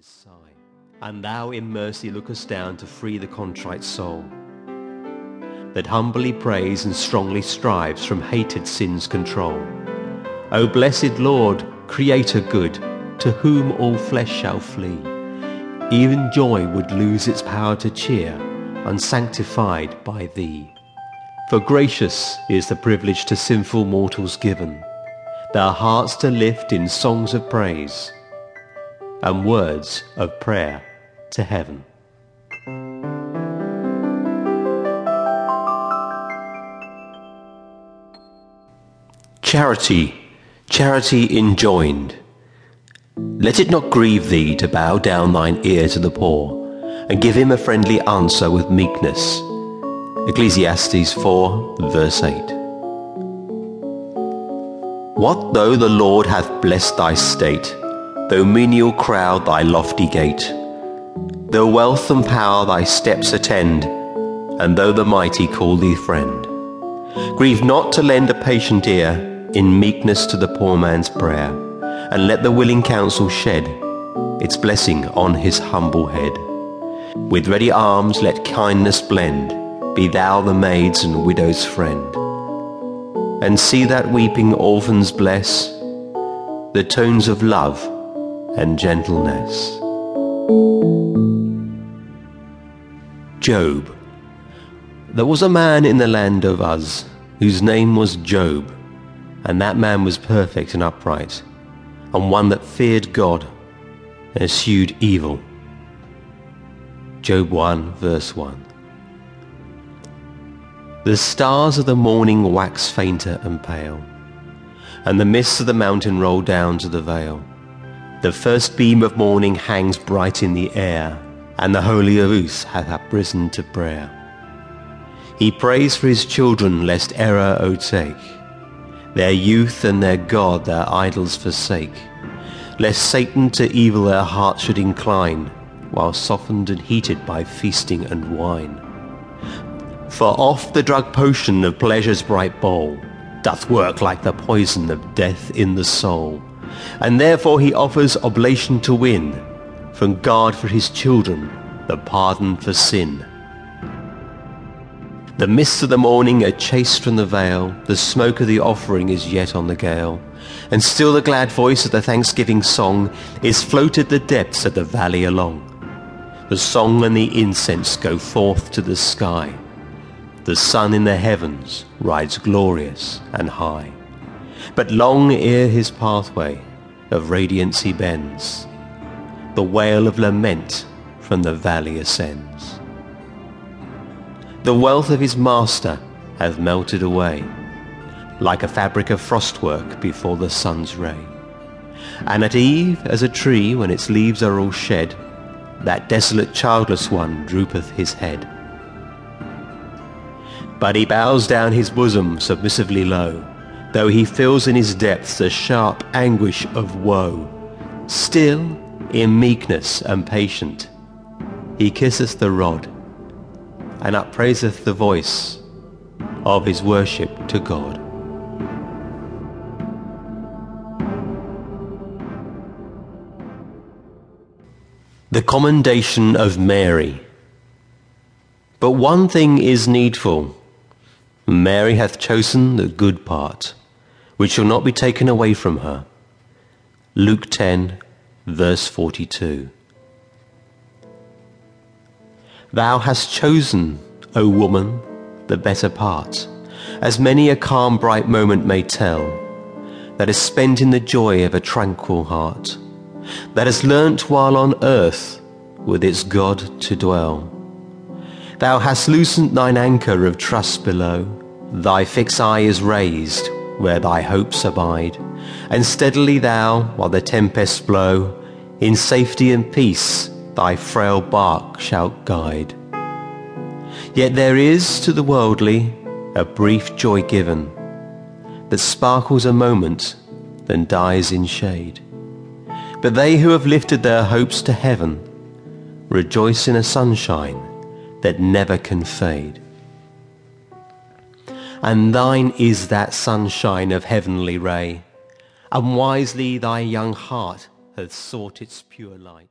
sigh. And thou in mercy lookest down to free the contrite soul that humbly prays and strongly strives from hated sin's control. O blessed Lord, Creator good, to whom all flesh shall flee, even joy would lose its power to cheer, unsanctified by thee. For gracious is the privilege to sinful mortals given, their hearts to lift in songs of praise and words of prayer to heaven. Charity, charity enjoined. Let it not grieve thee to bow down thine ear to the poor, and give him a friendly answer with meekness. Ecclesiastes 4, verse 8. What though the Lord hath blessed thy state, though menial crowd thy lofty gate, though wealth and power thy steps attend, and though the mighty call thee friend. Grieve not to lend a patient ear in meekness to the poor man's prayer, and let the willing counsel shed its blessing on his humble head. With ready arms let kindness blend, be thou the maid's and widow's friend. And see that weeping orphans bless the tones of love and gentleness. Job. There was a man in the land of Uz whose name was Job, and that man was perfect and upright, and one that feared God and eschewed evil. Job 1 verse 1 The stars of the morning wax fainter and pale, and the mists of the mountain roll down to the vale. The first beam of morning hangs bright in the air, and the Holy of hath uprisen to prayer. He prays for his children lest error o'ertake, their youth and their God their idols forsake, lest Satan to evil their hearts should incline, while softened and heated by feasting and wine. For oft the drug potion of pleasure's bright bowl doth work like the poison of death in the soul, and therefore he offers oblation to win from God for his children the pardon for sin. The mists of the morning are chased from the vale, the smoke of the offering is yet on the gale, and still the glad voice of the thanksgiving song is floated the depths of the valley along. The song and the incense go forth to the sky. The sun in the heavens rides glorious and high. But long ere his pathway of radiance he bends, the wail of lament from the valley ascends. The wealth of his master hath melted away, like a fabric of frostwork before the sun's ray. And at eve, as a tree when its leaves are all shed, that desolate childless one droopeth his head. But he bows down his bosom submissively low, though he feels in his depths a sharp anguish of woe. Still, in meekness and patient, he kisseth the rod, and upraiseth the voice of his worship to God. The Commendation of Mary. But one thing is needful. Mary hath chosen the good part, which shall not be taken away from her. Luke 10, verse 42. Thou hast chosen, O woman, the better part, as many a calm bright moment may tell, that is spent in the joy of a tranquil heart, that has learnt while on earth with its God to dwell. Thou hast loosened thine anchor of trust below, thy fixed eye is raised where thy hopes abide, and steadily thou, while the tempests blow, in safety and peace thy frail bark shalt guide. Yet there is to the worldly a brief joy given, that sparkles a moment, then dies in shade. But they who have lifted their hopes to heaven rejoice in a sunshine that never can fade. And thine is that sunshine of heavenly ray, and wisely thy young heart hath sought its pure light.